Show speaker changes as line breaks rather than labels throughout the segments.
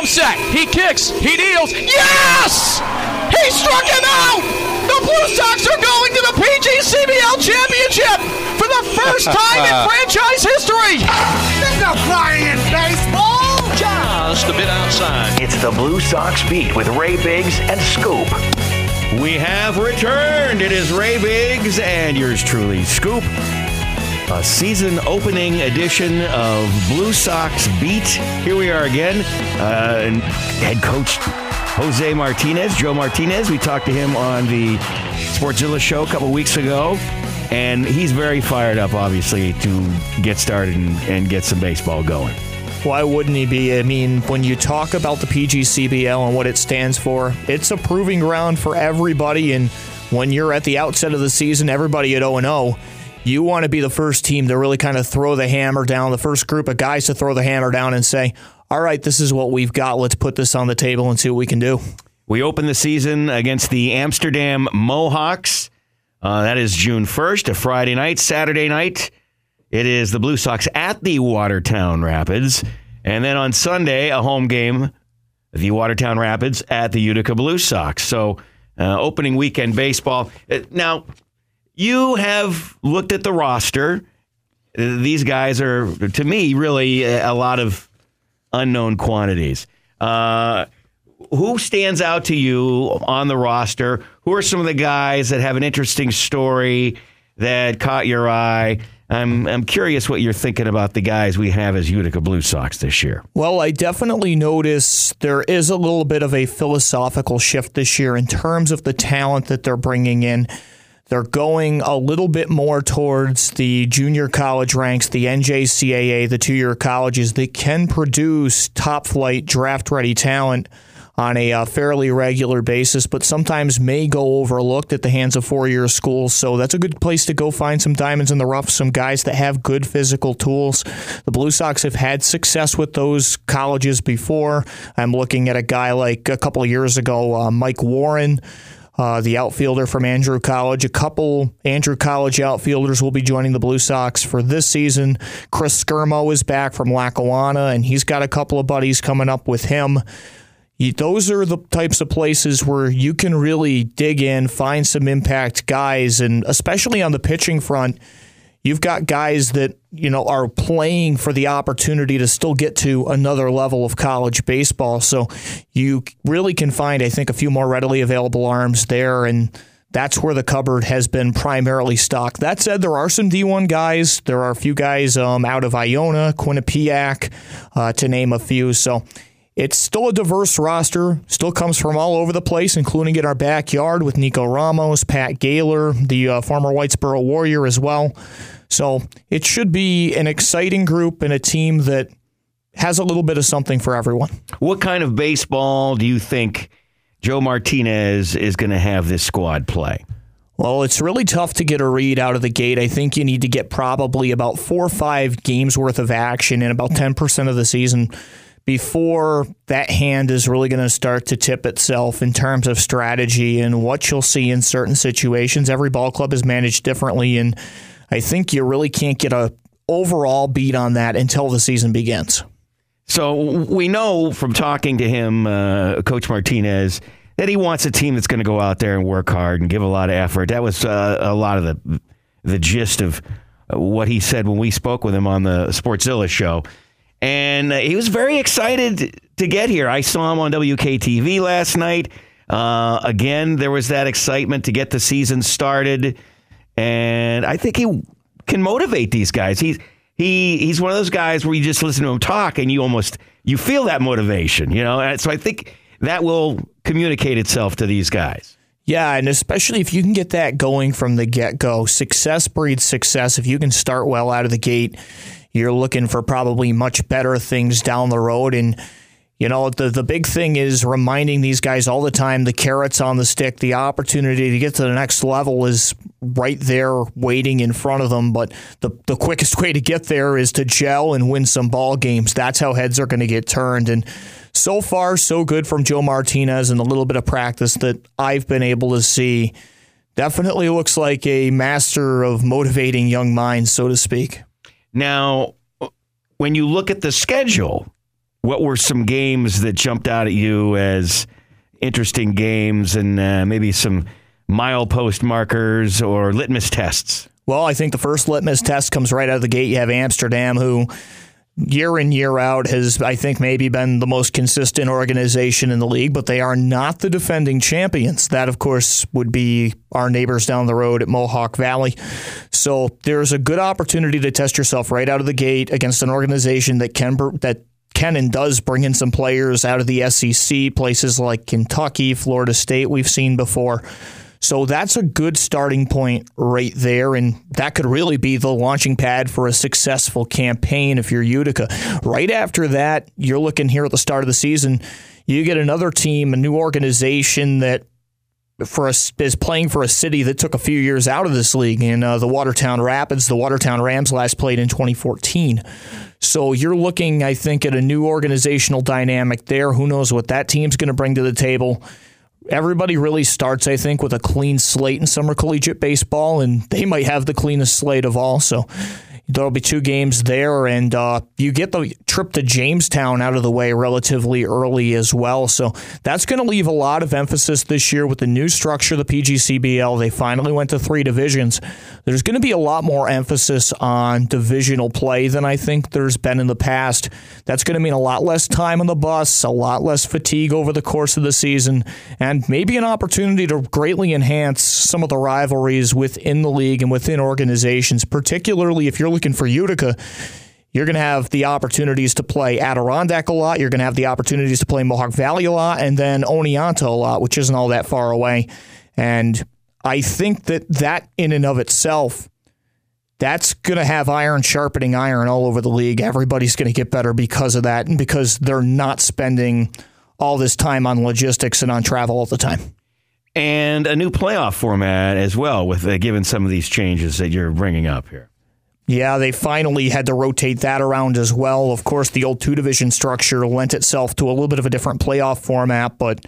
From set, he kicks, he deals. Yes! He struck him out! The Blue Sox are going to the PGCBL Championship for the first time in franchise history!
There's no crying in baseball!
Just a bit outside.
It's the Blue Sox Beat with Ray Biggs and Scoop.
We have returned. It is Ray Biggs and yours truly, Scoop. A season opening edition of Blue Sox Beat. Here we are again. Uh, head coach Jose Martinez, Joe Martinez. We talked to him on the Sportszilla show a couple weeks ago. And he's very fired up, obviously, to get started and, and get some baseball going.
Why wouldn't he be? I mean, when you talk about the PGCBL and what it stands for, it's a proving ground for everybody. And when you're at the outset of the season, everybody at 0 0, you want to be the first team to really kind of throw the hammer down, the first group of guys to throw the hammer down and say, all right, this is what we've got. Let's put this on the table and see what we can do.
We open the season against the Amsterdam Mohawks. Uh, that is June 1st, a Friday night, Saturday night. It is the Blue Sox at the Watertown Rapids. And then on Sunday, a home game, the Watertown Rapids at the Utica Blue Sox. So, uh, opening weekend baseball. Uh, now, you have looked at the roster. These guys are, to me, really a lot of unknown quantities. Uh, who stands out to you on the roster? Who are some of the guys that have an interesting story that caught your eye? I'm I'm curious what you're thinking about the guys we have as Utica Blue Sox this year.
Well, I definitely notice there is a little bit of a philosophical shift this year in terms of the talent that they're bringing in. They're going a little bit more towards the junior college ranks, the NJCAA, the two year colleges that can produce top flight draft ready talent on a uh, fairly regular basis, but sometimes may go overlooked at the hands of four year schools. So that's a good place to go find some diamonds in the rough, some guys that have good physical tools. The Blue Sox have had success with those colleges before. I'm looking at a guy like a couple of years ago, uh, Mike Warren. Uh, the outfielder from Andrew College. A couple Andrew College outfielders will be joining the Blue Sox for this season. Chris Skirmo is back from Lackawanna, and he's got a couple of buddies coming up with him. Those are the types of places where you can really dig in, find some impact guys, and especially on the pitching front, you've got guys that you know are playing for the opportunity to still get to another level of college baseball. So you really can find, I think, a few more readily available arms there, and that's where the cupboard has been primarily stocked. That said, there are some D1 guys. There are a few guys um, out of Iona, Quinnipiac, uh, to name a few. So it's still a diverse roster, still comes from all over the place, including in our backyard with Nico Ramos, Pat Gaylor, the uh, former Whitesboro Warrior as well. So it should be an exciting group and a team that has a little bit of something for everyone.
What kind of baseball do you think Joe Martinez is going to have this squad play?
Well, it's really tough to get a read out of the gate. I think you need to get probably about four or five games worth of action in about 10% of the season before that hand is really going to start to tip itself in terms of strategy and what you'll see in certain situations. Every ball club is managed differently, and I think you really can't get a overall beat on that until the season begins.
So we know from talking to him, uh, Coach Martinez, that he wants a team that's going to go out there and work hard and give a lot of effort. That was uh, a lot of the the gist of what he said when we spoke with him on the Sportszilla show. And uh, he was very excited to get here. I saw him on WKTV last night. Uh, again, there was that excitement to get the season started, and I think he can motivate these guys. He's he he's one of those guys where you just listen to him talk and you almost you feel that motivation, you know. And so I think that will communicate itself to these guys.
Yeah, and especially if you can get that going from the get go, success breeds success. If you can start well out of the gate, you're looking for probably much better things down the road. And, you know, the, the big thing is reminding these guys all the time the carrots on the stick, the opportunity to get to the next level is right there waiting in front of them. But the, the quickest way to get there is to gel and win some ball games. That's how heads are going to get turned. And, so far, so good from Joe Martinez and a little bit of practice that I've been able to see. Definitely looks like a master of motivating young minds, so to speak.
Now, when you look at the schedule, what were some games that jumped out at you as interesting games and uh, maybe some milepost markers or litmus tests?
Well, I think the first litmus test comes right out of the gate. You have Amsterdam, who year in, year out has, I think, maybe been the most consistent organization in the league, but they are not the defending champions. That, of course, would be our neighbors down the road at Mohawk Valley. So there's a good opportunity to test yourself right out of the gate against an organization that can that can and does bring in some players out of the SEC, places like Kentucky, Florida State, we've seen before. So that's a good starting point right there. And that could really be the launching pad for a successful campaign if you're Utica. Right after that, you're looking here at the start of the season, you get another team, a new organization that for a, is playing for a city that took a few years out of this league in uh, the Watertown Rapids. The Watertown Rams last played in 2014. So you're looking, I think, at a new organizational dynamic there. Who knows what that team's going to bring to the table? Everybody really starts, I think, with a clean slate in summer collegiate baseball, and they might have the cleanest slate of all. So There'll be two games there, and uh, you get the trip to Jamestown out of the way relatively early as well. So that's going to leave a lot of emphasis this year with the new structure of the PGCBL. They finally went to three divisions. There's going to be a lot more emphasis on divisional play than I think there's been in the past. That's going to mean a lot less time on the bus, a lot less fatigue over the course of the season, and maybe an opportunity to greatly enhance some of the rivalries within the league and within organizations, particularly if you're looking for Utica, you're going to have the opportunities to play Adirondack a lot. You're going to have the opportunities to play Mohawk Valley a lot, and then Oneonta a lot, which isn't all that far away. And I think that that in and of itself, that's going to have iron sharpening iron all over the league. Everybody's going to get better because of that, and because they're not spending all this time on logistics and on travel all the time.
And a new playoff format as well, with uh, given some of these changes that you're bringing up here.
Yeah, they finally had to rotate that around as well. Of course, the old two division structure lent itself to a little bit of a different playoff format, but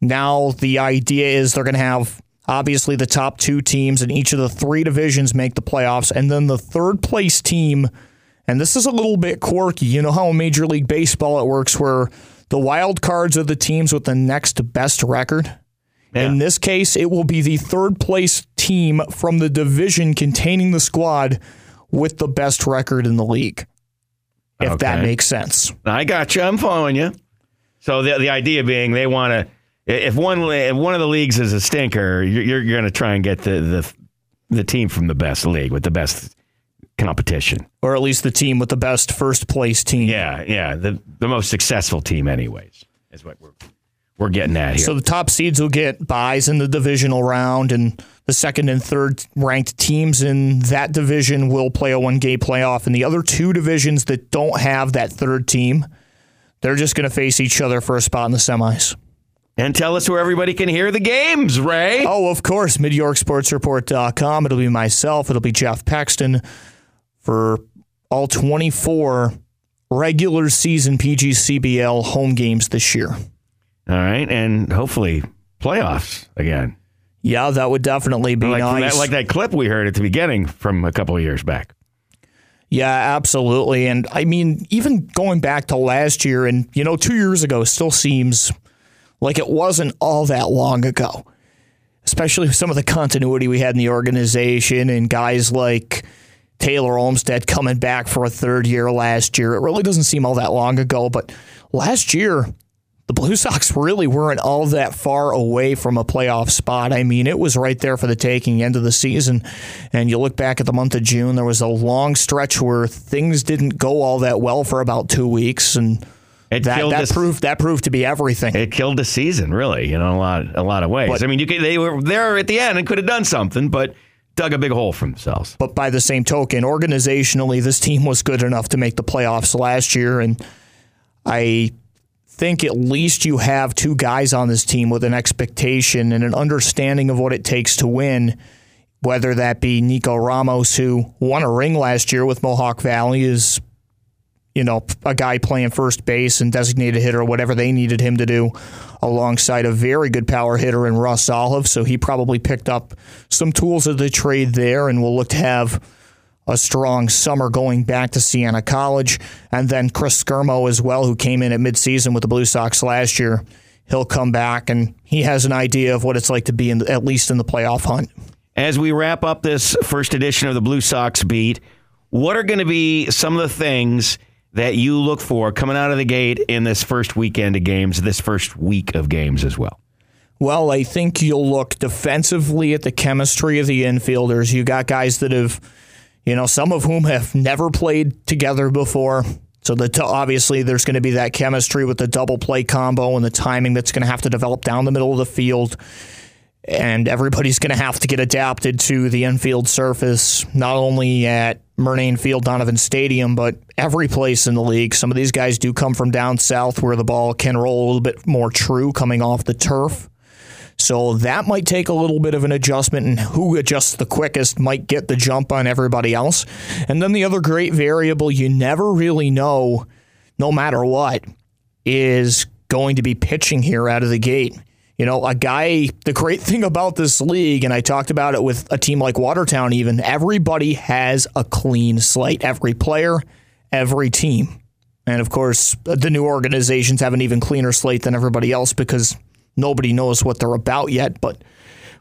now the idea is they're going to have obviously the top two teams in each of the three divisions make the playoffs, and then the third place team. And this is a little bit quirky. You know how in Major League Baseball it works where the wild cards are the teams with the next best record? Yeah. In this case, it will be the third place team from the division containing the squad with the best record in the league. If okay. that makes sense.
I got you. I'm following you. So the the idea being they want to if one if one of the leagues is a stinker, you're, you're going to try and get the, the the team from the best league with the best competition,
or at least the team with the best first place team.
Yeah, yeah, the the most successful team, anyways, is what we're we're getting at here.
So the top seeds will get buys in the divisional round, and the second and third ranked teams in that division will play a one game playoff. And the other two divisions that don't have that third team, they're just going to face each other for a spot in the semis.
And tell us where everybody can hear the games, Ray.
Oh, of course, MidYorkSportsReport.com. It'll be myself, it'll be Jeff Paxton for all 24 regular season PGCBL home games this year.
All right, and hopefully playoffs again.
Yeah, that would definitely be
like
nice.
That, like that clip we heard at the beginning from a couple of years back.
Yeah, absolutely. And I mean, even going back to last year and, you know, two years ago still seems like it wasn't all that long ago, especially with some of the continuity we had in the organization and guys like Taylor Olmstead coming back for a third year last year. It really doesn't seem all that long ago, but last year, the Blue Sox really weren't all that far away from a playoff spot. I mean, it was right there for the taking end of the season. And you look back at the month of June, there was a long stretch where things didn't go all that well for about two weeks, and it that, that proved that proved to be everything.
It killed the season, really, you know, a lot a lot of ways. But, I mean, you could, they were there at the end and could have done something, but dug a big hole for themselves.
But by the same token, organizationally, this team was good enough to make the playoffs last year, and I think at least you have two guys on this team with an expectation and an understanding of what it takes to win. Whether that be Nico Ramos, who won a ring last year with Mohawk Valley, is you know a guy playing first base and designated hitter, whatever they needed him to do, alongside a very good power hitter in Russ Olive. So he probably picked up some tools of the trade there, and will look to have a strong summer going back to Siena College. And then Chris Skirmo as well, who came in at midseason with the Blue Sox last year. He'll come back and he has an idea of what it's like to be in at least in the playoff hunt.
As we wrap up this first edition of the Blue Sox beat, what are going to be some of the things that you look for coming out of the gate in this first weekend of games, this first week of games as well?
Well, I think you'll look defensively at the chemistry of the infielders. You got guys that have, you know, some of whom have never played together before. So the obviously there's going to be that chemistry with the double play combo and the timing that's going to have to develop down the middle of the field. And everybody's going to have to get adapted to the infield surface, not only at Murnane Field, Donovan Stadium, but every place in the league. Some of these guys do come from down south where the ball can roll a little bit more true coming off the turf. So that might take a little bit of an adjustment, and who adjusts the quickest might get the jump on everybody else. And then the other great variable you never really know, no matter what, is going to be pitching here out of the gate. You know, a guy, the great thing about this league, and I talked about it with a team like Watertown, even, everybody has a clean slate. Every player, every team. And of course, the new organizations have an even cleaner slate than everybody else because nobody knows what they're about yet. But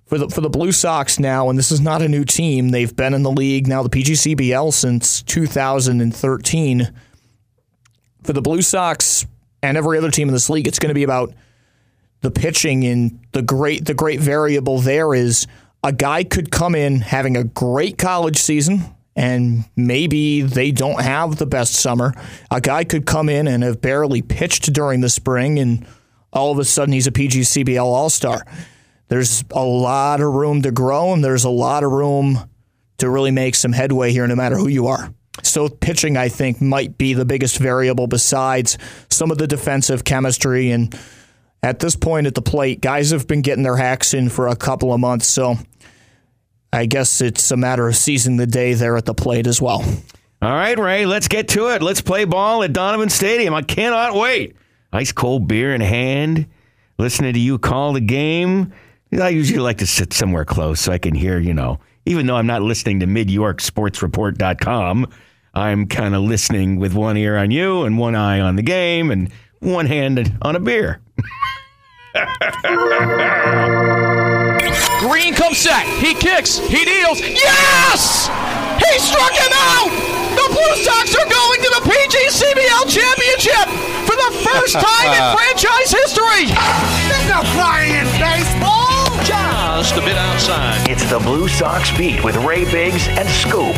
for the for the Blue Sox now, and this is not a new team, they've been in the league now, the PGCBL since 2013. For the Blue Sox and every other team in this league, it's going to be about the pitching. And the great the great variable there is a guy could come in having a great college season. And maybe they don't have the best summer. A guy could come in and have barely pitched during the spring and all of a sudden he's a PGCBL All Star. There's a lot of room to grow, and there's a lot of room to really make some headway here, no matter who you are. So, pitching, I think, might be the biggest variable besides some of the defensive chemistry. And at this point at the plate, guys have been getting their hacks in for a couple of months. So, I guess it's a matter of seizing the day there at the plate as well.
All right, Ray, let's get to it. Let's play ball at Donovan Stadium. I cannot wait ice cold beer in hand, listening to you call the game. I usually like to sit somewhere close so I can hear, you know, even though I'm not listening to midyorksportsreport.com, I'm kind of listening with one ear on you and one eye on the game and one hand on a beer.
Green comes set. He kicks. He deals. Yes! He struck him out! The Blue Sox are going to the PGCBL Championship for the first time in franchise history!
There's no crying in baseball!
Just a bit outside.
It's the Blue Sox beat with Ray Biggs and Scoop.